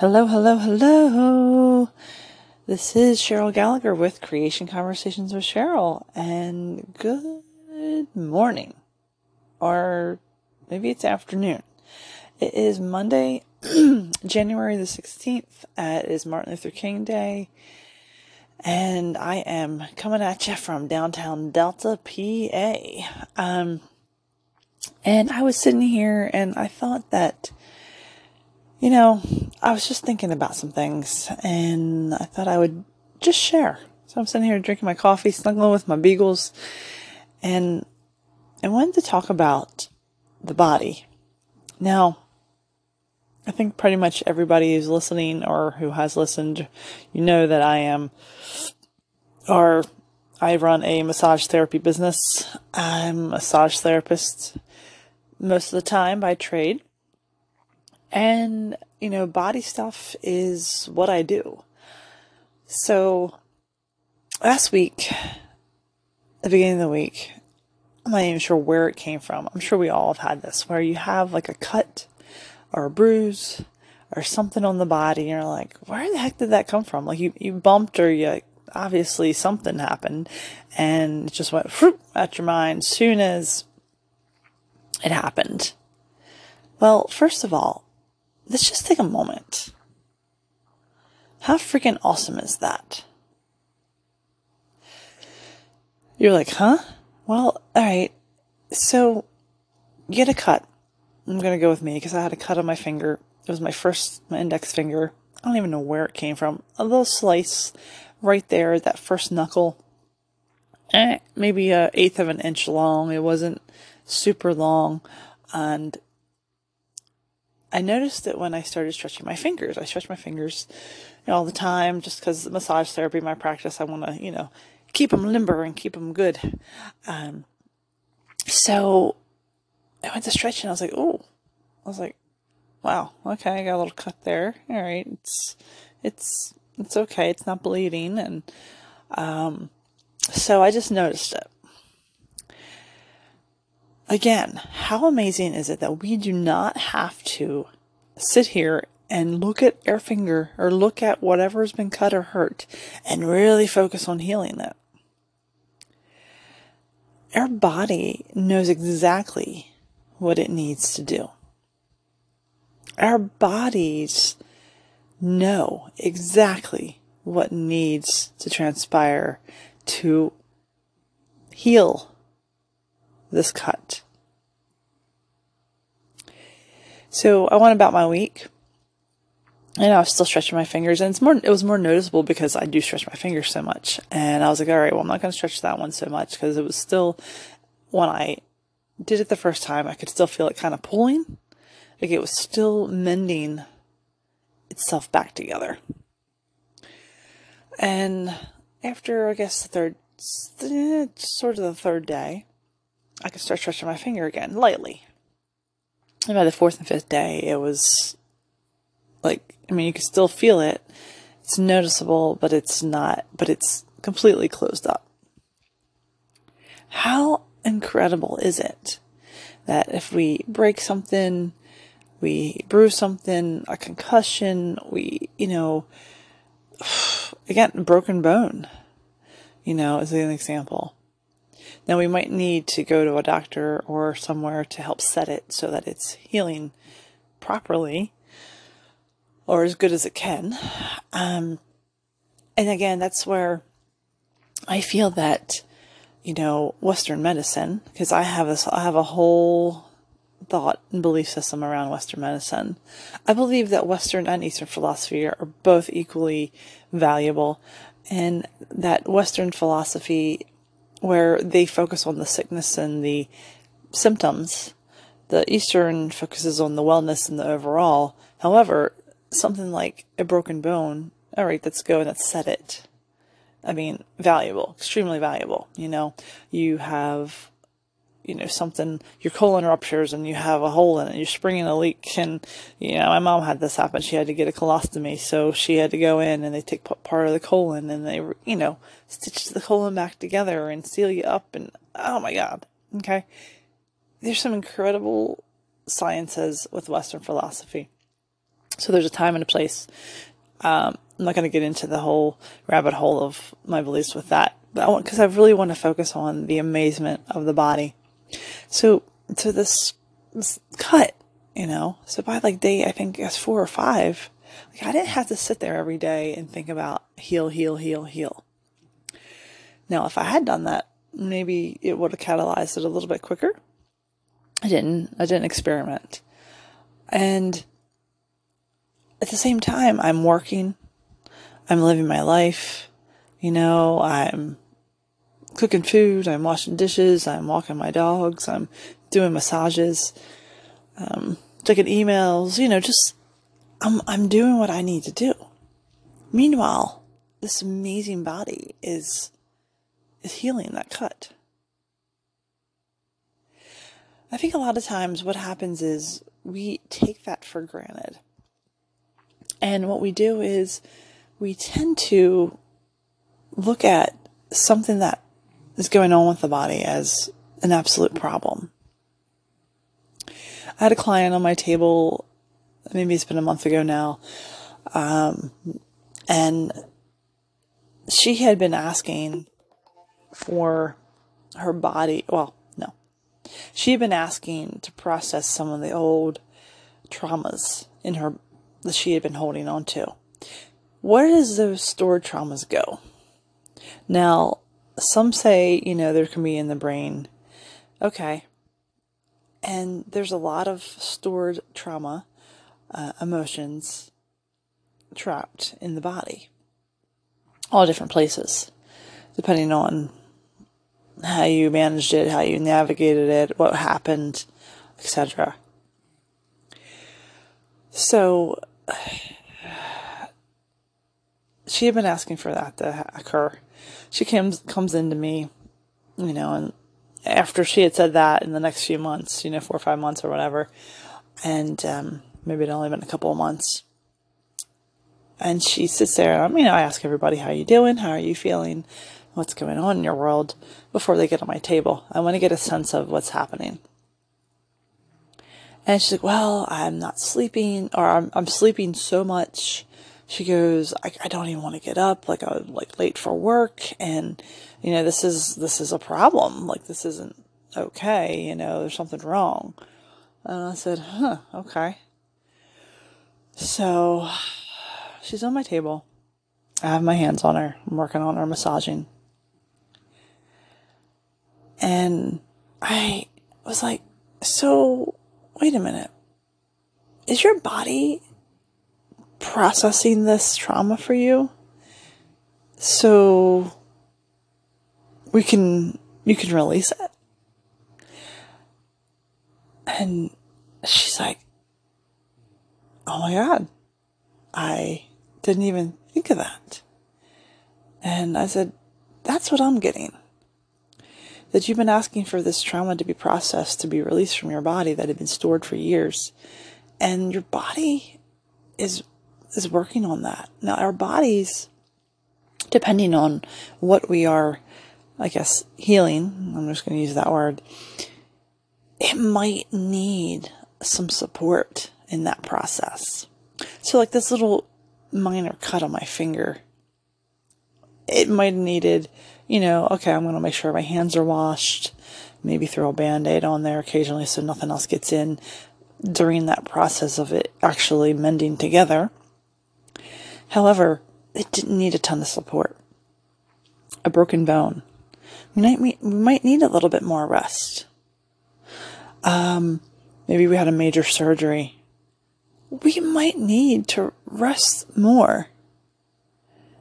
Hello, hello, hello. This is Sheryl Gallagher with Creation Conversations with Sheryl, and good morning. Or maybe it's afternoon. It is Monday, January the 16th. It is Martin Luther King Day, and I am coming at you from downtown Delta, PA. Um, and I was sitting here and I thought that you know, I was just thinking about some things and I thought I would just share. So I'm sitting here drinking my coffee, snuggling with my beagles, and I wanted to talk about the body. Now, I think pretty much everybody who's listening or who has listened, you know that I am, or I run a massage therapy business. I'm a massage therapist most of the time by trade. And, you know, body stuff is what I do. So last week, the beginning of the week, I'm not even sure where it came from. I'm sure we all have had this where you have like a cut or a bruise or something on the body and you're like, where the heck did that come from? Like you, you bumped or you obviously something happened and it just went whoop, at your mind soon as it happened. Well, first of all, let's just take a moment. How freaking awesome is that? You're like, huh? Well, alright. So, get a cut. I'm gonna go with me because I had a cut on my finger. It was my first, my index finger. I don't even know where it came from. A little slice right there, that first knuckle. Eh, maybe a eighth of an inch long. It wasn't super long. And I noticed that when I started stretching my fingers, I stretch my fingers you know, all the time just because massage therapy, my practice, I want to, you know, keep them limber and keep them good. Um, so I went to stretch and I was like, oh, I was like, wow, okay, I got a little cut there. All right, it's, it's, it's okay. It's not bleeding. And, um, so I just noticed it again, how amazing is it that we do not have to sit here and look at our finger or look at whatever's been cut or hurt and really focus on healing it? Our body knows exactly what it needs to do. Our bodies know exactly what needs to transpire to heal this cut. So I went about my week and I was still stretching my fingers and it's more, it was more noticeable because I do stretch my fingers so much. And I was like, all right, well, I'm not going to stretch that one so much because it was still, when I did it the first time, I could still feel it kind of pulling. Like it was still mending itself back together. And after, I guess, the third, eh, sort of the third day, I could start stretching my finger again, lightly. And by the fourth and fifth day, it was like, I mean, you can still feel it. It's noticeable, but it's not, but it's completely closed up. How incredible is it that if we break something, we bruise something, a concussion, we, you know, again, broken bone, you know, is an example. Now we might need to go to a doctor or somewhere to help set it so that it's healing properly or as good as it can. Um, and again, that's where I feel that, you know, Western medicine, because I have this, I have a whole thought and belief system around Western medicine. I believe that Western and Eastern philosophy are both equally valuable and that Western philosophy where they focus on the sickness and the symptoms. The Eastern focuses on the wellness and the overall. However, something like a broken bone, all right, let's go and let's set it. I mean, valuable, extremely valuable. You know, you have you know, something, your colon ruptures and you have a hole in it, you're springing a leak. And, you know, my mom had this happen. She had to get a colostomy. So she had to go in and they take part of the colon and they, you know, stitch the colon back together and seal you up. And oh my God. Okay. There's some incredible sciences with Western philosophy. So there's a time and a place. Um, I'm not going to get into the whole rabbit hole of my beliefs with that, but I I really want to focus on the amazement of the body. So, so this, this cut, you know, so by like day, I think it's four or five, like I didn't have to sit there every day and think about heal, heal, heal, heal. Now, if I had done that, maybe it would have catalyzed it a little bit quicker. I didn't, I didn't experiment. And at the same time, I'm working, I'm living my life, you know, I'm cooking food, I'm washing dishes, I'm walking my dogs, I'm doing massages, um, checking emails, you know, just I'm I'm doing what I need to do. Meanwhile, this amazing body is is healing that cut. I think a lot of times what happens is we take that for granted. And what we do is we tend to look at something that is going on with the body as an absolute problem. I had a client on my table, maybe it's been a month ago now, um, and she had been asking for her body. Well, no, she had been asking to process some of the old traumas in her that she had been holding on to. Where does those stored traumas go? Now, some say, you know, there can be in the brain. Okay. And there's a lot of stored trauma, uh, emotions trapped in the body. All different places, depending on how you managed it, how you navigated it, what happened, etc. So, she had been asking for that to occur. She comes comes into me, you know, and after she had said that in the next few months, you know, four or five months or whatever, and um, maybe it only been a couple of months. And she sits there, and you know, I ask everybody, "How you doing? How are you feeling? What's going on in your world?" Before they get on my table, I want to get a sense of what's happening. And she's like, "Well, I'm not sleeping, or I'm I'm sleeping so much." She goes, I, I don't even want to get up. Like I'm like late for work and, you know, this is, this is a problem. Like this isn't okay. You know, there's something wrong. And I said, huh, okay. So she's on my table. I have my hands on her. I'm working on her, massaging. And I was like, so wait a minute. Is your body processing this trauma for you. So we can, you can release it. And she's like, Oh my God, I didn't even think of that. And I said, That's what I'm getting. That you've been asking for this trauma to be processed, to be released from your body that had been stored for years. And your body is is working on that. Now, our bodies, depending on what we are, I guess, healing, I'm just going to use that word, it might need some support in that process. So, like this little minor cut on my finger, it might have needed, you know, okay, I'm going to make sure my hands are washed, maybe throw a band aid on there occasionally so nothing else gets in during that process of it actually mending together. However, it didn't need a ton of support. A broken bone. We might, we might need a little bit more rest. Um, maybe we had a major surgery. We might need to rest more.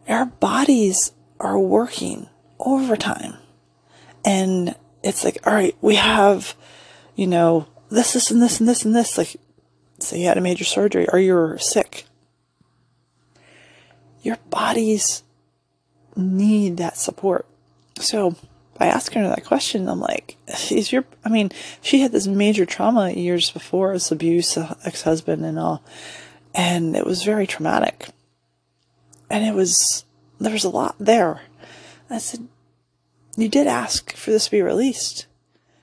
Our bodies are working overtime. And it's like, all right, we have, you know, this, this, and this, and this, and this. Like, say you had a major surgery or you're sick your bodies need that support. So by asking her that question, I'm like, is your, I mean, she had this major trauma years before, this abuse, uh, ex-husband and all, and it was very traumatic. And it was, there was a lot there. I said, you did ask for this to be released.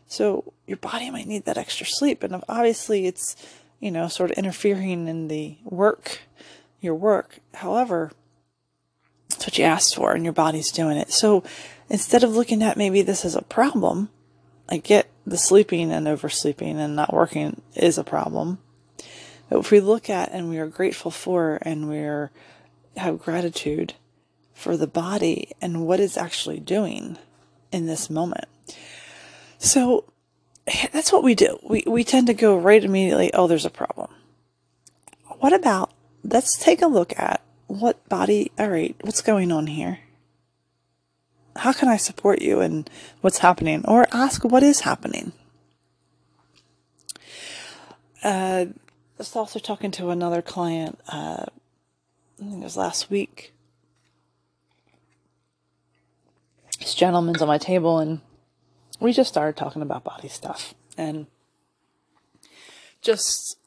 So your body might need that extra sleep. And obviously it's you know, sort of interfering in the work, your work. However, what you asked for and your body's doing it. So instead of looking at maybe this as a problem, I get the sleeping and oversleeping and not working is a problem. But if we look at and we are grateful for and we are have gratitude for the body and what it's actually doing in this moment. So that's what we do. We, we tend to go right immediately, oh, there's a problem. What about, let's take a look at what body, all right, what's going on here? How can I support you and what's happening? Or ask what is happening? Uh, I was also talking to another client, uh, I think it was last week. This gentleman's on my table and we just started talking about body stuff and just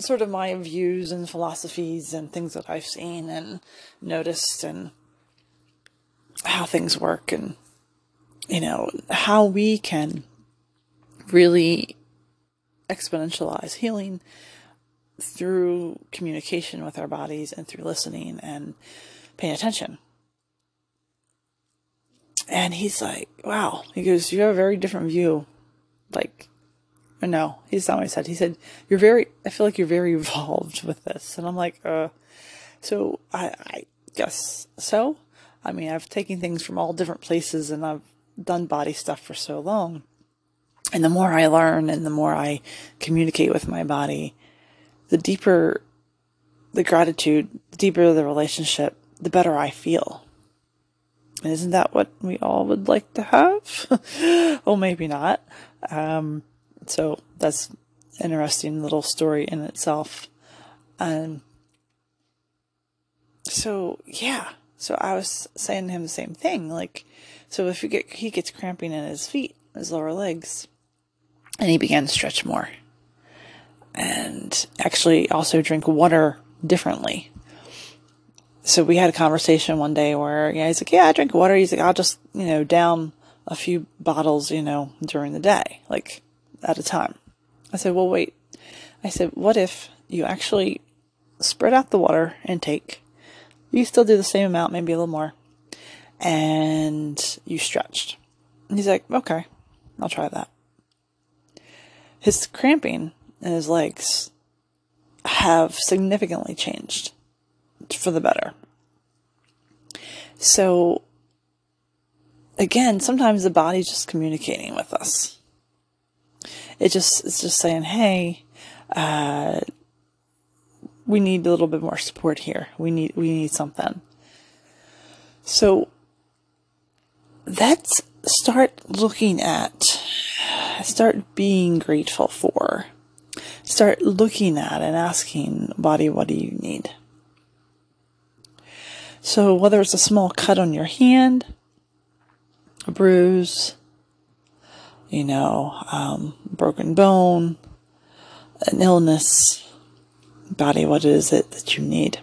sort of my views and philosophies and things that I've seen and noticed and how things work and you know how we can really exponentialize healing through communication with our bodies and through listening and paying attention. And he's like, wow. He goes, you have a very different view. Like, no, he's not what he said. He said, you're very, I feel like you're very evolved with this. And I'm like, uh, so I, I guess so. I mean, I've taken things from all different places and I've done body stuff for so long. And the more I learn and the more I communicate with my body, the deeper the gratitude, the deeper the relationship, the better I feel. Isn't that what we all would like to have? well, maybe not. Um, so that's interesting little story in itself. Um, so yeah, so I was saying to him the same thing. Like, so if you get, he gets cramping in his feet, his lower legs, and he began to stretch more and actually also drink water differently so we had a conversation one day where yeah, he's like, yeah, I drink water. He's like, I'll just, you know, down a few bottles, you know, during the day, like at a time. I said, well, wait. I said, what if you actually spread out the water intake? You still do the same amount, maybe a little more, and you stretched. And he's like, okay, I'll try that. His cramping in his legs have significantly changed for the better. So, again, sometimes the body's just communicating with us. It just it's just saying, "Hey, uh, we need a little bit more support here. We need we need something." So, let's start looking at, start being grateful for, start looking at and asking, "Body, what do you need?" So, whether it's a small cut on your hand, a bruise, you know, um, broken bone, an illness, body, what is it that you need?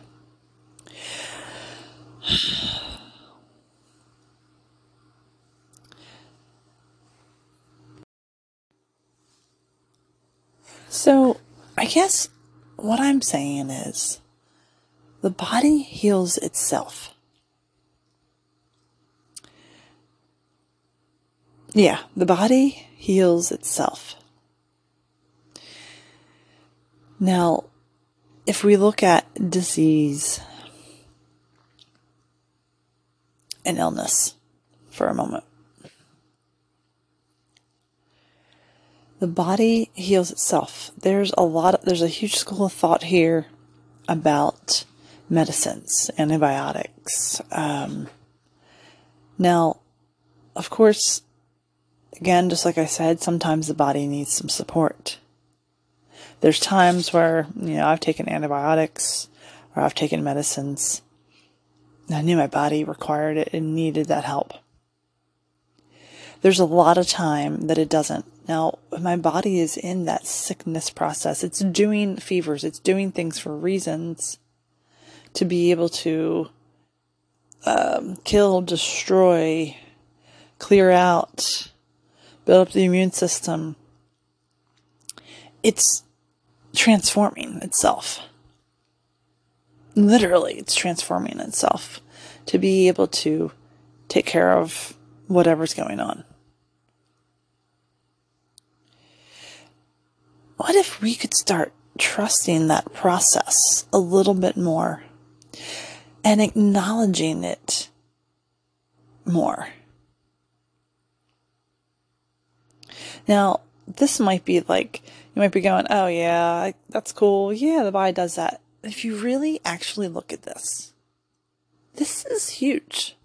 So, I guess what I'm saying is the body heals itself. Yeah, the body heals itself. Now, if we look at disease and illness for a moment, the body heals itself. There's a lot, of, there's a huge school of thought here about medicines, antibiotics. Um, now, of course, again, just like I said, sometimes the body needs some support. There's times where, you know, I've taken antibiotics or I've taken medicines. I knew my body required it and needed that help. There's a lot of time that it doesn't. Now, my body is in that sickness process. It's doing fevers. It's doing things for reasons to be able to um, kill, destroy, clear out, build up the immune system. It's transforming itself. Literally, it's transforming itself to be able to take care of whatever's going on. What if we could start trusting that process a little bit more and acknowledging it more? Now, this might be like, you might be going, oh yeah, that's cool. Yeah, the body does that. If you really actually look at this, this is huge.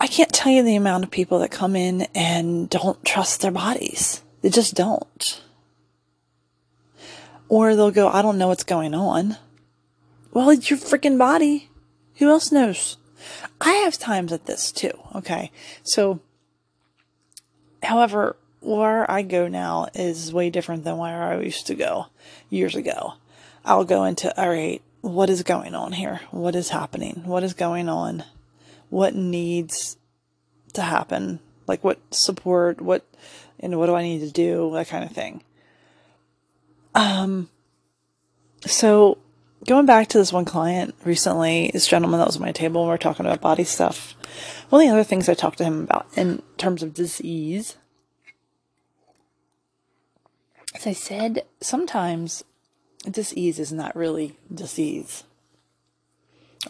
I can't tell you the amount of people that come in and don't trust their bodies. They just don't. Or they'll go, I don't know what's going on. Well, it's your freaking body. Who else knows? I have times at this too. Okay. So, however, where I go now is way different than where I used to go years ago. I'll go into, all right, what is going on here? What is happening? What is going on? What needs to happen? Like what support, what, and what do I need to do? That kind of thing. Um, so going back to this one client recently, this gentleman that was at my table, we are talking about body stuff. One of the other things I talked to him about in terms of disease, as I said, sometimes disease is not really disease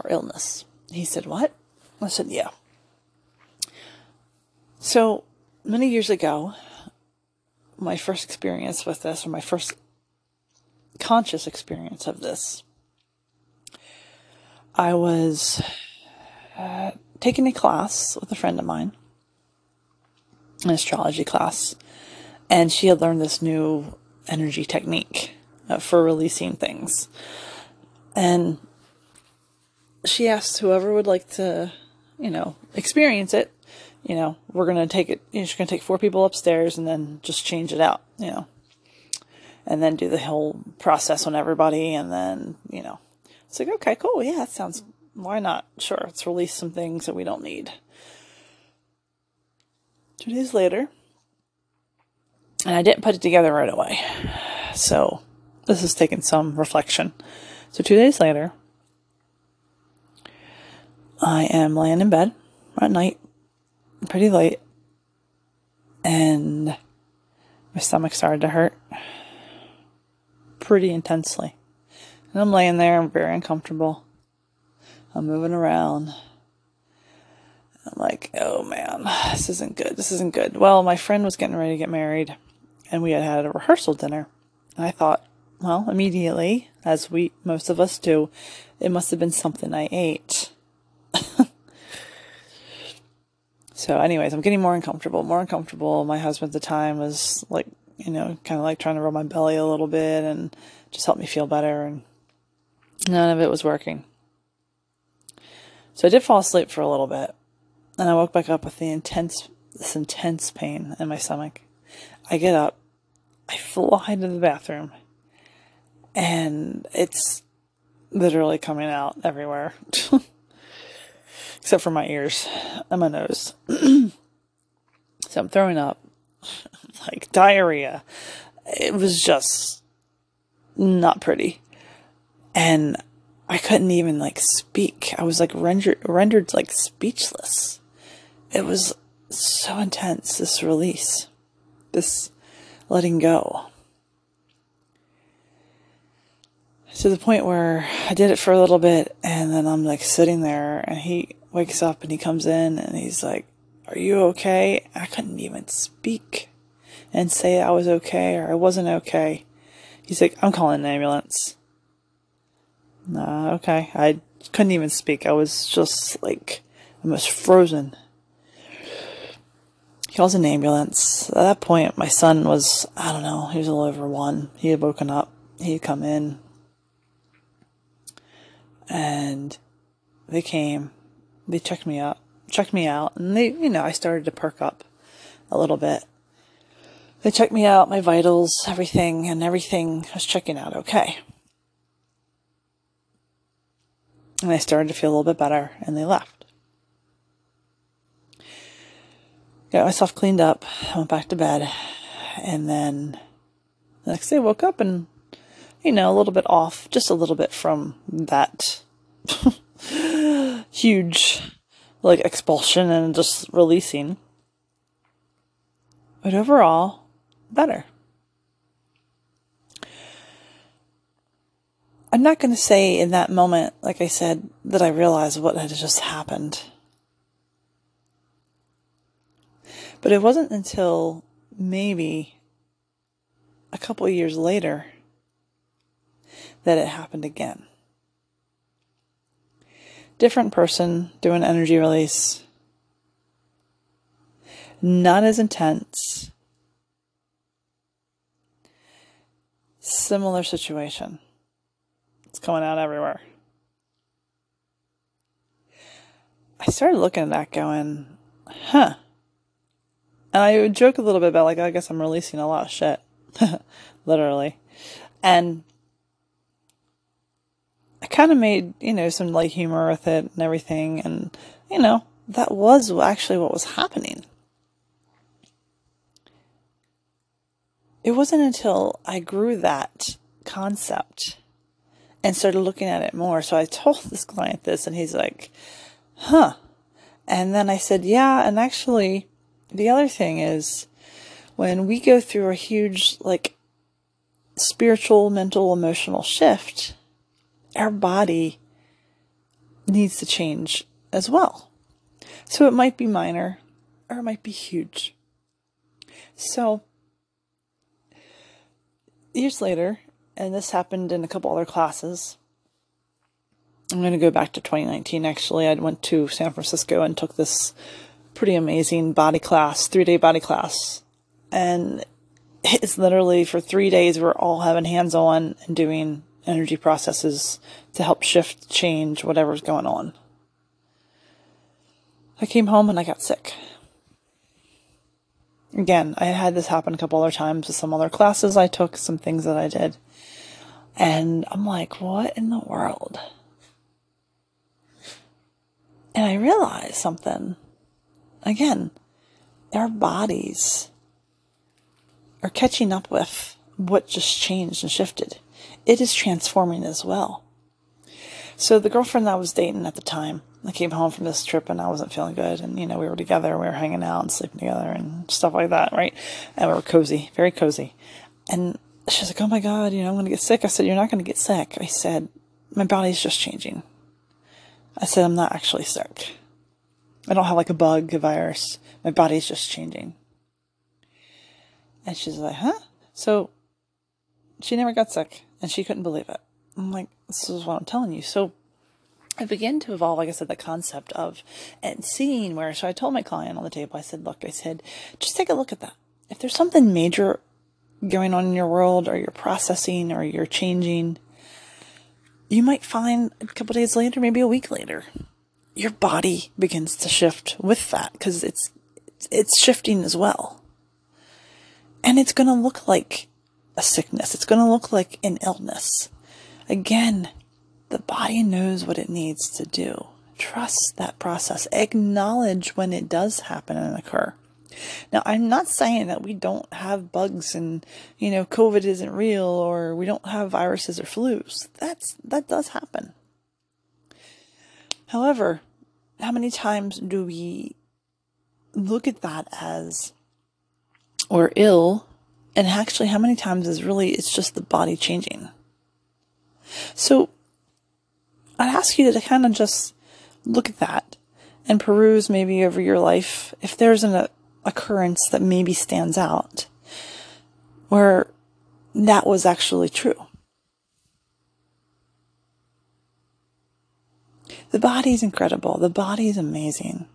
or illness. He said, What? I said, Yeah. So many years ago, my first experience with this, or my first conscious experience of this, I was uh, taking a class with a friend of mine, an astrology class, and she had learned this new energy technique uh, for releasing things. And she asked whoever would like to, you know, experience it, you know, we're to take it, you know, she's to take four people upstairs and then just change it out, you know, and then do the whole process on everybody. And then, you know, it's like, okay, cool. Yeah, that sounds, why not? Sure. Let's release some things that we don't need. Two days later, and I didn't put it together right away. So this has taken some reflection. So two days later, I am laying in bed at night, pretty late, and my stomach started to hurt pretty intensely. And I'm laying there, I'm very uncomfortable. I'm moving around. I'm like, oh man, this isn't good. This isn't good. Well, my friend was getting ready to get married, and we had had a rehearsal dinner. And I thought, well, immediately, as we, most of us do, it must have been something I ate. so, anyways, I'm getting more uncomfortable, more uncomfortable. My husband at the time was like, you know, kind of like trying to rub my belly a little bit and just help me feel better. And none of it was working. So I did fall asleep for a little bit. And I woke back up with the intense, this intense pain in my stomach. I get up, I fly to the bathroom, and it's literally coming out everywhere, except for my ears and my nose. so I'm throwing up like diarrhea. It was just not pretty. And I couldn't even like speak. I was like rendered rendered like speechless. It was so intense this release. This letting go. To the point where I did it for a little bit and then I'm like sitting there and he wakes up and he comes in and he's like, Are you okay? I couldn't even speak and say I was okay or I wasn't okay. He's like, I'm calling an ambulance. Nah, okay. I couldn't even speak. I was just like, almost frozen He calls an ambulance. At that point, my son was, I don't know, he was a little over one. He had woken up. He had come in. And they came. They checked me out, checked me out, and they, you know, I started to perk up a little bit. They checked me out, my vitals, everything, and everything was checking out okay. And I started to feel a little bit better, and they left. got myself cleaned up, went back to bed, and then The next day I woke up and, you know, a little bit off, just a little bit from that huge, like, expulsion and just releasing. But overall, better. I'm not going to say in that moment, like I said, that I realized what had just happened. But it wasn't until maybe a couple years later that it happened again. Different person doing energy release. Not as intense. Similar situation. It's coming out everywhere. I started looking at that going, huh. And I would joke a little bit about, like, I guess I'm releasing a lot of shit. Literally. And I kind of made, you know, some light humor with it and everything. And, you know, that was actually what was happening. It wasn't until I grew that concept and started looking at it more. So I told this client this, and he's like, huh. And then I said, yeah, and actually, the other thing is when we go through a huge, like, spiritual, mental, emotional shift, our body needs to change as well. So it might be minor or it might be huge. So, years later, and this happened in a couple other classes. I'm going to go back to 2019 actually. I went to San Francisco and took this pretty amazing body class, three day body class. And it's literally for three days we're all having hands on and doing energy processes to help shift, change whatever's going on. I came home and I got sick. Again, I had this happen a couple other times with some other classes I took, some things that I did. And I'm like, what in the world? And I realized something. Again, our bodies are catching up with what just changed and shifted. It is transforming as well. So the girlfriend that I was dating at the time, I came home from this trip and I wasn't feeling good. And, you know, we were together, we were hanging out and sleeping together and stuff like that, right? And we were cozy, very cozy. And she's like, oh my God, you know, I'm going to get sick. I said, you're not going to get sick. I said, my body's just changing. I said, I'm not actually sick. I don't have like a bug, a virus. My body's just changing. And she's like, huh? So she never got sick and she couldn't believe it. I'm like, this is what I'm telling you. So I began to evolve, like I said, the concept of and seeing where. So I told my client on the table, I said, look, I said, just take a look at that. If there's something major going on in your world or you're processing or you're changing, you might find a couple days later, maybe a week later, your body begins to shift with that because it's it's shifting as well. And it's going to look like a sickness. It's going to look like an illness. Again, the body knows what it needs to do. Trust that process. Acknowledge when it does happen and occur. Now, I'm not saying that we don't have bugs and, you know, COVID isn't real or we don't have viruses or flus. That's, that does happen. However, how many times do we look at that as or ill and actually how many times is really it's just the body changing so i'd ask you to kind of just look at that and peruse maybe over your life if there's an occurrence that maybe stands out where that was actually true. The body is incredible. The body is amazing.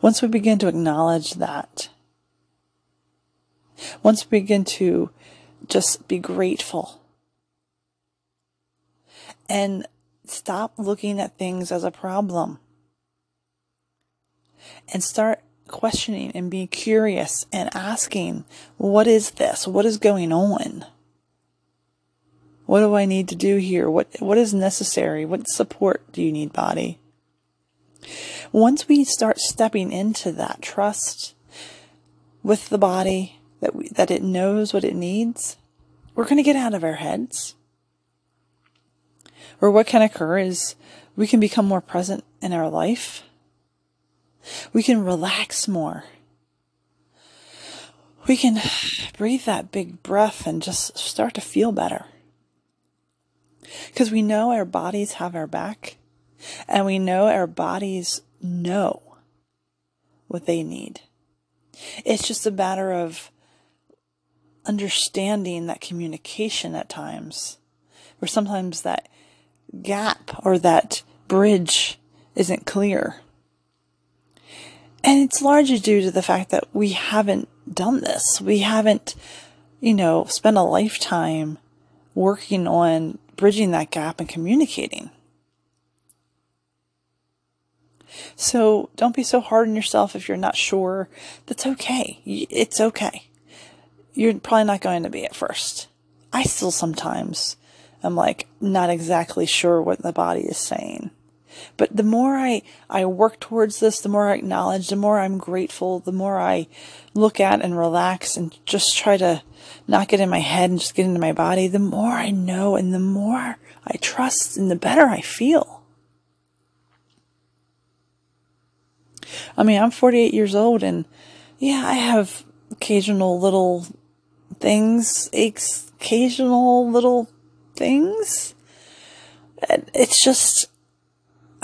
Once we begin to acknowledge that, once we begin to just be grateful and stop looking at things as a problem and start questioning and being curious and asking, what is this? What is going on? What do I need to do here? What, what is necessary? What support do you need, body? Once we start stepping into that trust with the body that we, that it knows what it needs, we're going to get out of our heads. Or what can occur is we can become more present in our life. We can relax more. We can breathe that big breath and just start to feel better. Because we know our bodies have our back and we know our bodies know what they need. It's just a matter of understanding that communication at times, where sometimes that gap or that bridge isn't clear. And it's largely due to the fact that we haven't done this. We haven't, you know, spent a lifetime working on bridging that gap and communicating. So don't be so hard on yourself if you're not sure. That's okay. It's okay. You're probably not going to be at first. I still sometimes am like not exactly sure what the body is saying. But the more I, I work towards this, the more I acknowledge, the more I'm grateful, the more I look at and relax and just try to not get in my head and just get into my body, the more I know and the more I trust and the better I feel. I mean, I'm 48 years old and yeah, I have occasional little things, occasional little things. It's just,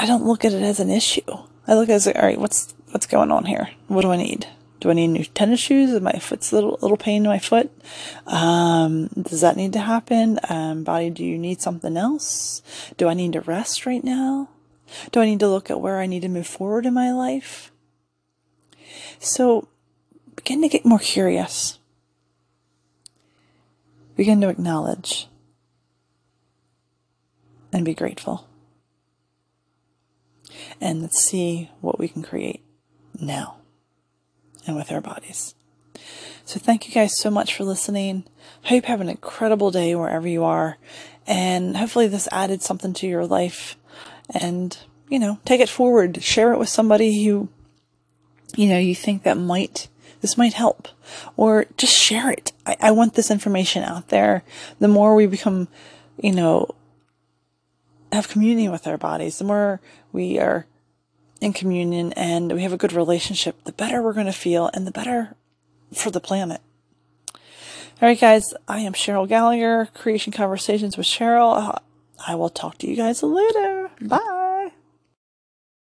I don't look at it as an issue. I look at it as, all right, what's, what's going on here? What do I need? Do I need new tennis shoes? Is my foot's a little, little pain in my foot? Um, does that need to happen? Um, body, do you need something else? Do I need to rest right now? Do I need to look at where I need to move forward in my life? So begin to get more curious. Begin to acknowledge and be grateful. And let's see what we can create now and with our bodies. So thank you guys so much for listening. Hope you have an incredible day wherever you are. And hopefully this added something to your life and, you know, take it forward. Share it with somebody who, you know, you think that might, this might help. Or just share it. I, I want this information out there. The more we become, you know, have communion with our bodies, the more we are in communion and we have a good relationship, the better we're going to feel and the better for the planet. All right, guys, I am Sheryl Gallagher, Creation Conversations with Sheryl. I will talk to you guys later. Bye.